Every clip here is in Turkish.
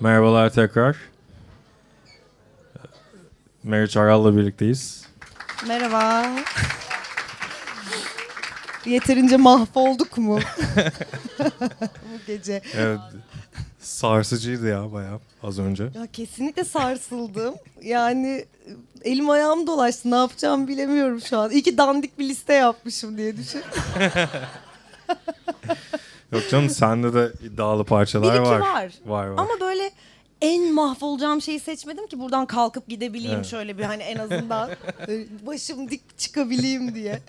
Merhabalar tekrar. Meriç Aral'la birlikteyiz. Merhaba. Yeterince mahvolduk mu? Bu gece. Evet. Sarsıcıydı ya bayağı az önce. Ya kesinlikle sarsıldım. Yani elim ayağım dolaştı. Ne yapacağımı bilemiyorum şu an. İyi ki dandik bir liste yapmışım diye düşün. Yok canım sende de iddialı parçalar Bir var. var. Var var. Ama böyle en mahvolacağım şeyi seçmedim ki buradan kalkıp gidebileyim Evet. şöyle bir hani en azından böyle başım dik çıkabileyim diye.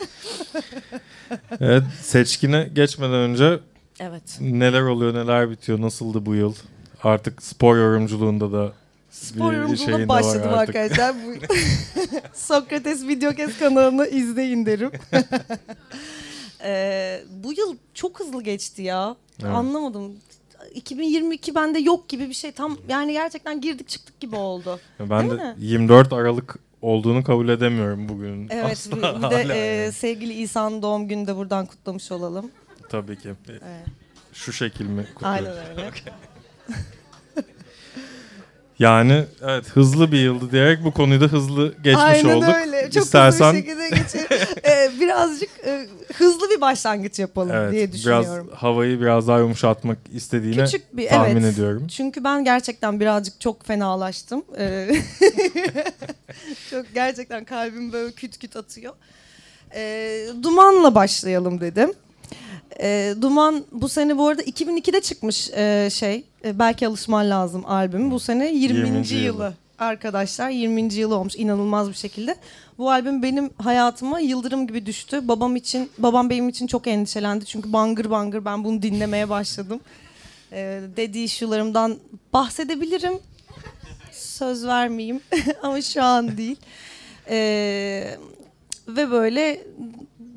Evet seçkine geçmeden önce Evet. neler oluyor neler bitiyor nasıldı bu yıl? Artık spor yorumculuğunda da Spor bir yorumculuğuna başladım arkadaşlar. Sokrates Videokes kanalını izleyin derim. Ee, bu yıl çok hızlı geçti ya. Evet. Anlamadım. 2022 bende yok gibi bir şey. Tam yani gerçekten girdik çıktık gibi oldu. ben Değil de mi? 24 Aralık olduğunu kabul edemiyorum bugün. Evet Asla bir, bir de e, yani. sevgili İsa'nın doğum gününü de buradan kutlamış olalım. Tabii ki. Evet. Şu şekil mi kutluyoruz? Aynen öyle. Yani evet hızlı bir yıldı diyerek bu konuyu da hızlı geçmiş Aynen olduk. öyle. Çok İstersen hızlı bir şekilde geçelim. Ee, birazcık e, hızlı bir başlangıç yapalım evet, diye biraz düşünüyorum. havayı biraz daha yumuşatmak istediğine Küçük bir tahmin evet. ediyorum. Çünkü ben gerçekten birazcık çok fenalaştım. Ee, çok gerçekten kalbim böyle küt küt atıyor. Ee, Duman'la başlayalım dedim. Ee, Duman bu sene bu arada 2002'de çıkmış e, şey. E, belki alışman lazım albüm. Bu sene 20. 20. yılı. yılı. Arkadaşlar 20. yılı olmuş inanılmaz bir şekilde. Bu albüm benim hayatıma yıldırım gibi düştü. Babam için, babam benim için çok endişelendi. Çünkü bangır bangır ben bunu dinlemeye başladım. Ee, dediği şularımdan bahsedebilirim. Söz vermeyeyim ama şu an değil. Ee, ve böyle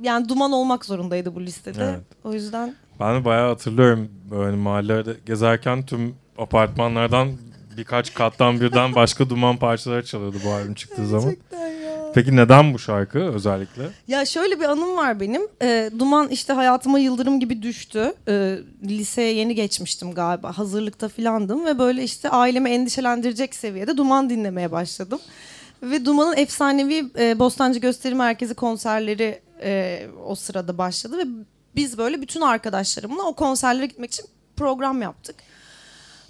yani duman olmak zorundaydı bu listede. Evet. O yüzden Ben de bayağı hatırlıyorum böyle mahallelerde gezerken tüm apartmanlardan birkaç kattan birden başka duman parçaları çalıyordu bu albüm çıktığı zaman. ya. Peki neden bu şarkı özellikle? Ya şöyle bir anım var benim. Ee, Duman işte hayatıma yıldırım gibi düştü. Ee, liseye yeni geçmiştim galiba. Hazırlıkta filandım ve böyle işte ailemi endişelendirecek seviyede Duman dinlemeye başladım. Ve Duman'ın efsanevi e, Bostancı Gösteri Merkezi konserleri e, o sırada başladı ve biz böyle bütün arkadaşlarımla o konserlere gitmek için program yaptık.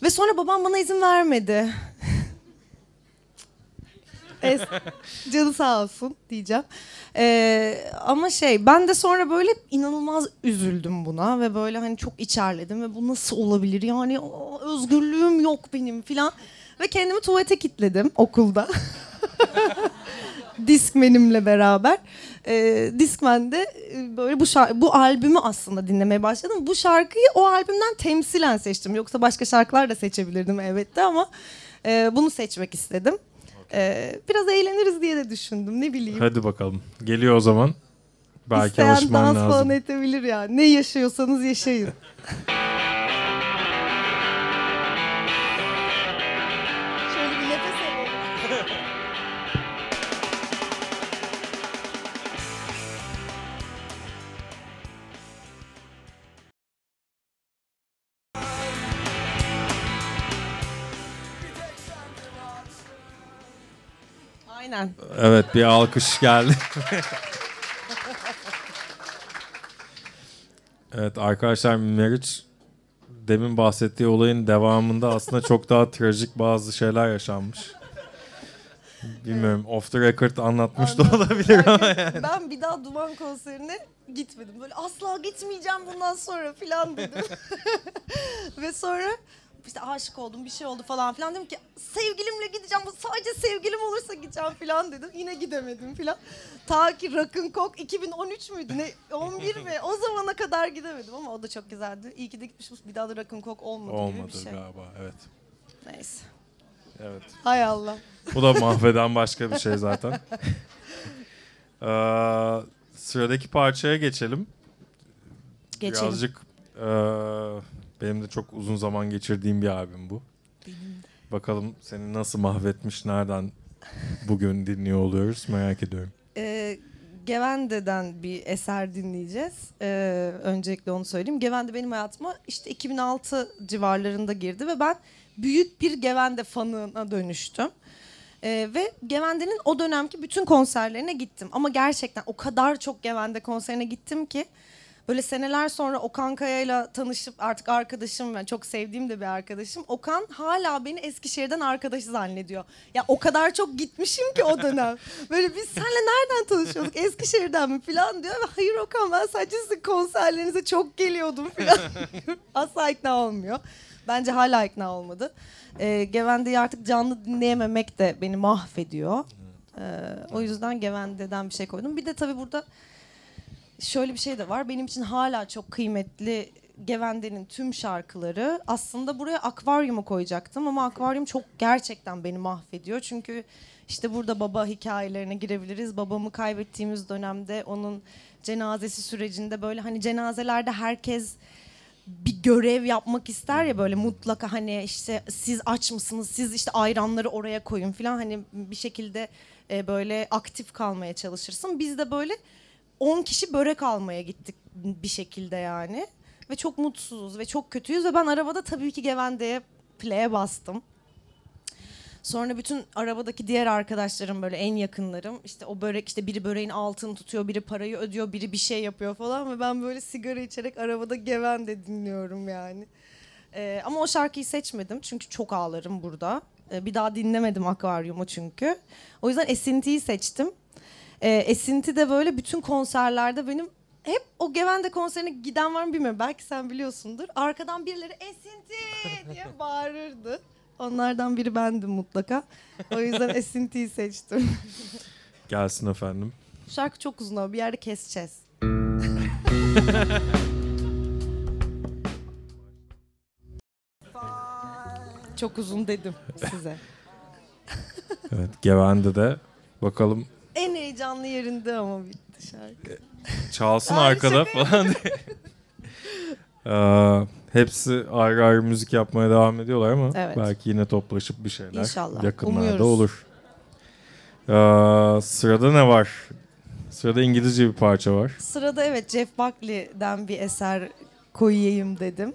Ve sonra babam bana izin vermedi. Es- Canı sağ olsun diyeceğim. Ee, ama şey ben de sonra böyle inanılmaz üzüldüm buna ve böyle hani çok içerledim ve bu nasıl olabilir yani özgürlüğüm yok benim filan. Ve kendimi tuvalete kilitledim okulda. Discman'imle beraber. Ee, Discman'de e, böyle bu şar- bu albümü aslında dinlemeye başladım. Bu şarkıyı o albümden temsilen seçtim. Yoksa başka şarkılar da seçebilirdim elbette ama e, bunu seçmek istedim. Ee, biraz eğleniriz diye de düşündüm ne bileyim. Hadi bakalım. Geliyor o zaman. Belki İsteyen alışman dans lazım. falan edebilir ya. Ne yaşıyorsanız yaşayın. Aynen. Evet bir alkış geldi. evet arkadaşlar Meriç demin bahsettiği olayın devamında aslında çok daha trajik bazı şeyler yaşanmış. Bilmiyorum off the record anlatmış da olabilir ama yani. Ben bir daha Duman konserine gitmedim. Böyle asla gitmeyeceğim bundan sonra filan dedim. Ve sonra işte aşık oldum bir şey oldu falan filan dedim ki sevgilimle gideceğim sadece sevgilim olursa gideceğim filan dedim. Yine gidemedim filan. Ta ki Rock'n Coke 2013 müydü ne 11 mi o zamana kadar gidemedim ama o da çok güzeldi. İyi ki de gitmişim bir daha da Rock'n Coke olmadı, gibi Olmadı bir şey. galiba evet. Neyse. Evet. Hay Allah. Bu da mahveden başka bir şey zaten. Ee, sıradaki parçaya geçelim. Geçelim. Birazcık e, benim de çok uzun zaman geçirdiğim bir albüm bu. Bakalım seni nasıl mahvetmiş, nereden bugün dinliyor oluyoruz merak ediyorum. Ee, Gevende'den bir eser dinleyeceğiz. Ee, öncelikle onu söyleyeyim. Gevende benim hayatıma işte 2006 civarlarında girdi ve ben büyük bir Gevende fanına dönüştüm. Ee, ve Gevende'nin o dönemki bütün konserlerine gittim. Ama gerçekten o kadar çok Gevende konserine gittim ki böyle seneler sonra Okan Kaya'yla tanışıp artık arkadaşım ve çok sevdiğim de bir arkadaşım. Okan hala beni Eskişehir'den arkadaşı zannediyor. Ya o kadar çok gitmişim ki o dönem. Böyle biz senle nereden tanışıyorduk? Eskişehir'den mi falan diyor. Ve hayır Okan ben sadece sizin konserlerinize çok geliyordum falan. Asla ikna olmuyor. Bence hala ikna olmadı. Ee, Gevende'yi artık canlı dinleyememek de beni mahvediyor. Ee, o yüzden Gevende'den bir şey koydum. Bir de tabii burada şöyle bir şey de var. Benim için hala çok kıymetli Gevende'nin tüm şarkıları. Aslında buraya akvaryumu koyacaktım ama akvaryum çok gerçekten beni mahvediyor. Çünkü işte burada baba hikayelerine girebiliriz. Babamı kaybettiğimiz dönemde onun cenazesi sürecinde böyle hani cenazelerde herkes bir görev yapmak ister ya böyle mutlaka hani işte siz aç mısınız siz işte ayranları oraya koyun falan hani bir şekilde e, böyle aktif kalmaya çalışırsın. Biz de böyle 10 kişi börek almaya gittik bir şekilde yani. Ve çok mutsuzuz ve çok kötüyüz ve ben arabada tabii ki Gevende'ye play'e bastım. Sonra bütün arabadaki diğer arkadaşlarım böyle en yakınlarım işte o börek işte biri böreğin altını tutuyor, biri parayı ödüyor, biri bir şey yapıyor falan ve ben böyle sigara içerek arabada Gevende dinliyorum yani. Ee, ama o şarkıyı seçmedim çünkü çok ağlarım burada. Ee, bir daha dinlemedim akvaryumu çünkü. O yüzden esintiyi seçtim. Ee, esinti de böyle bütün konserlerde benim hep o Gevende konserine giden var mı bilmiyorum. Belki sen biliyorsundur. Arkadan birileri esinti diye bağırırdı. Onlardan biri bendim mutlaka. O yüzden esintiyi seçtim. Gelsin efendim. Şarkı çok uzun ama bir yerde keseceğiz. çok uzun dedim size. Evet Gevende de bakalım heyecanlı yerinde ama bitti şarkı. çalsın Ay, arkada falan diye. Aa, hepsi ayrı ayrı müzik yapmaya devam ediyorlar ama Evet. belki yine toplaşıp bir şeyler İnşallah, yakınlarda umuyoruz. olur. Aa, sırada ne var? Sırada İngilizce bir parça var. Sırada evet Jeff Buckley'den bir eser koyayım dedim.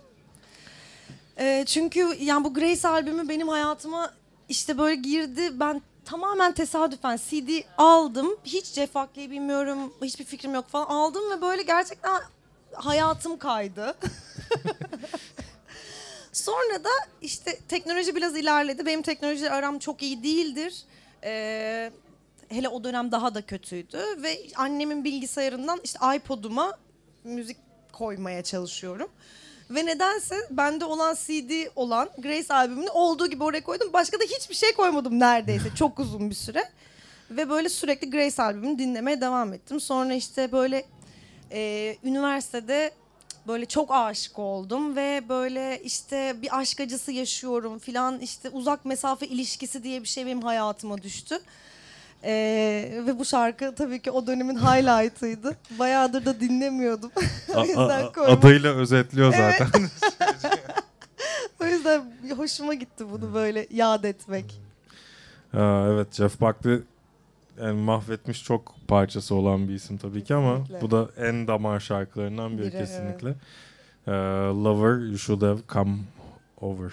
Ee, çünkü yani bu Grace albümü benim hayatıma işte böyle girdi. Ben tamamen tesadüfen CD aldım. Hiç Jeff Buckley'i bilmiyorum. Hiçbir fikrim yok falan. Aldım ve böyle gerçekten hayatım kaydı. Sonra da işte teknoloji biraz ilerledi. Benim teknolojiyle aram çok iyi değildir. Ee, hele o dönem daha da kötüydü ve annemin bilgisayarından işte iPod'uma müzik koymaya çalışıyorum. Ve nedense bende olan CD olan Grace albümünü olduğu gibi oraya koydum. Başka da hiçbir şey koymadım neredeyse çok uzun bir süre. Ve böyle sürekli Grace albümünü dinlemeye devam ettim. Sonra işte böyle e, üniversitede böyle çok aşık oldum ve böyle işte bir aşk acısı yaşıyorum filan işte uzak mesafe ilişkisi diye bir şey benim hayatıma düştü. Ee, ve bu şarkı tabii ki o dönemin highlight'ıydı. Bayağıdır da dinlemiyordum. o yüzden koymak- adıyla özetliyor Evet. zaten. O yüzden hoşuma gitti bunu böyle yad etmek. Aa, evet Jeff Buckley yani mahvetmiş çok parçası olan bir isim tabii ki ama Kesinlikle. bu da en damar şarkılarından biri, Biri, evet. kesinlikle. Ee, Lover You Should Have Come Over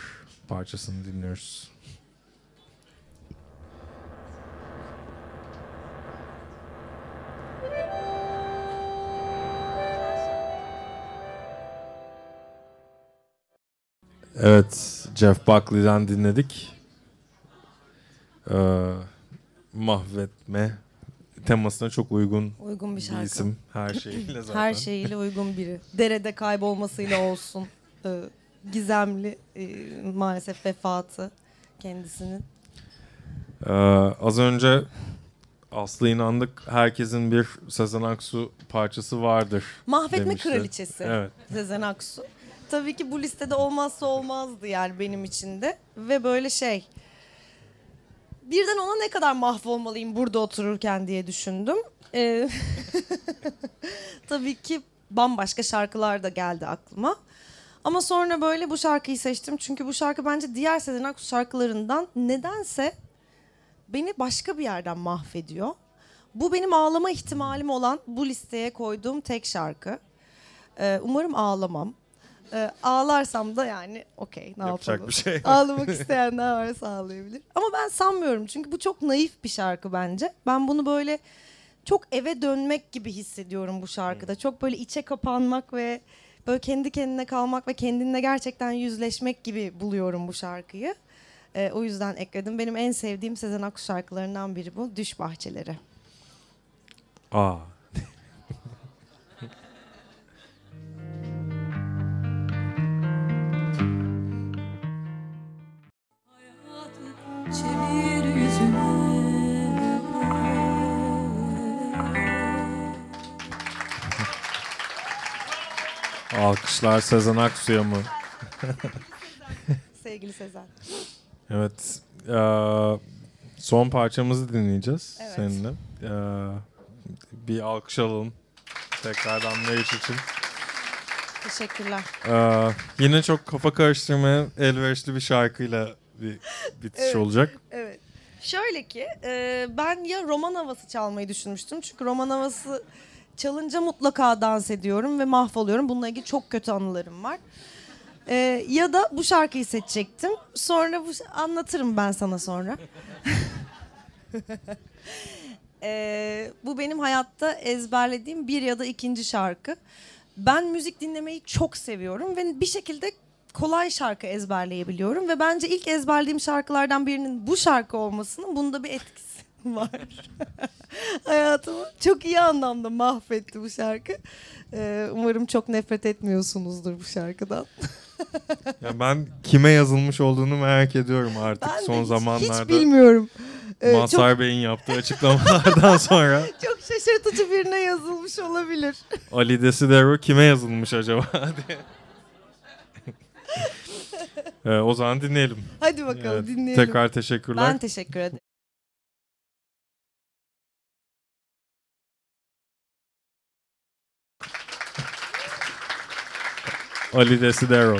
parçasını dinliyoruz. Evet, Jeff Buckley'den dinledik. Ee, mahvetme temasına çok uygun Uygun bir bir şarkı. isim her şeyiyle zaten. Her şeyiyle uygun biri. Derede kaybolmasıyla olsun. Ee, gizemli e, maalesef vefatı kendisinin. Ee, az önce Aslı inandık herkesin bir Sezen Aksu parçası vardır. Mahvetme demişti. kraliçesi Evet. Sezen Aksu. Tabii ki bu listede olmazsa olmazdı yani benim için de. Ve böyle şey... Birden ona ne kadar mahvolmalıyım burada otururken diye düşündüm. Ee, tabii ki bambaşka şarkılar da geldi aklıma. Ama sonra böyle bu şarkıyı seçtim. Çünkü bu şarkı bence diğer Sezen Aksu şarkılarından nedense beni başka bir yerden mahvediyor. Bu benim ağlama ihtimalim olan bu listeye koyduğum tek şarkı. Ee, umarım ağlamam. Ee, ağlarsam da yani okey ne Yapacak yapalım. bir şey. Ağlamak isteyenler varsa ağlayabilir. Ama ben sanmıyorum çünkü bu çok naif bir şarkı bence. Ben bunu böyle çok eve dönmek gibi hissediyorum bu şarkıda. Çok böyle içe kapanmak ve böyle kendi kendine kalmak ve kendinle gerçekten yüzleşmek gibi buluyorum bu şarkıyı. Ee, o yüzden ekledim. Benim en sevdiğim Sezen Aksu şarkılarından biri bu. Düş Bahçeleri. Aa. Alkışlar Sezen Aksu'ya mı? Sevgili Sezen. Evet. eee, son parçamızı dinleyeceğiz Evet. seninle. Eee, bir alkış alalım. Tekrardan Meriç için. Teşekkürler. Eee, yine çok kafa karıştırmaya elverişli bir şarkıyla bir bitiş Evet. olacak. Evet. Şöyle ki e, ben ya roman havası çalmayı düşünmüştüm. Çünkü roman havası çalınca mutlaka dans ediyorum ve mahvoluyorum. Bununla ilgili çok kötü anılarım var. E, ya da bu şarkıyı seçecektim. Sonra bu anlatırım ben sana sonra. E, bu benim hayatta ezberlediğim bir ya da ikinci şarkı. Ben müzik dinlemeyi çok seviyorum ve bir şekilde kolay şarkı ezberleyebiliyorum ve bence ilk ezberlediğim şarkılardan birinin bu şarkı olmasının bunda bir etkisi var. Çok iyi anlamda mahvetti bu şarkı. Ee, umarım çok nefret etmiyorsunuzdur bu şarkıdan. Ya ben kime yazılmış olduğunu merak ediyorum artık Ben son hiç, zamanlarda. hiç bilmiyorum. Ee, çok, Mazhar Bey'in yaptığı açıklamalardan sonra çok şaşırtıcı birine yazılmış olabilir. Ali Desidero kime yazılmış acaba diye. Ee, o zaman dinleyelim. Hadi bakalım Evet, dinleyelim. Tekrar teşekkürler. Ben teşekkür ederim. Ali Desidero.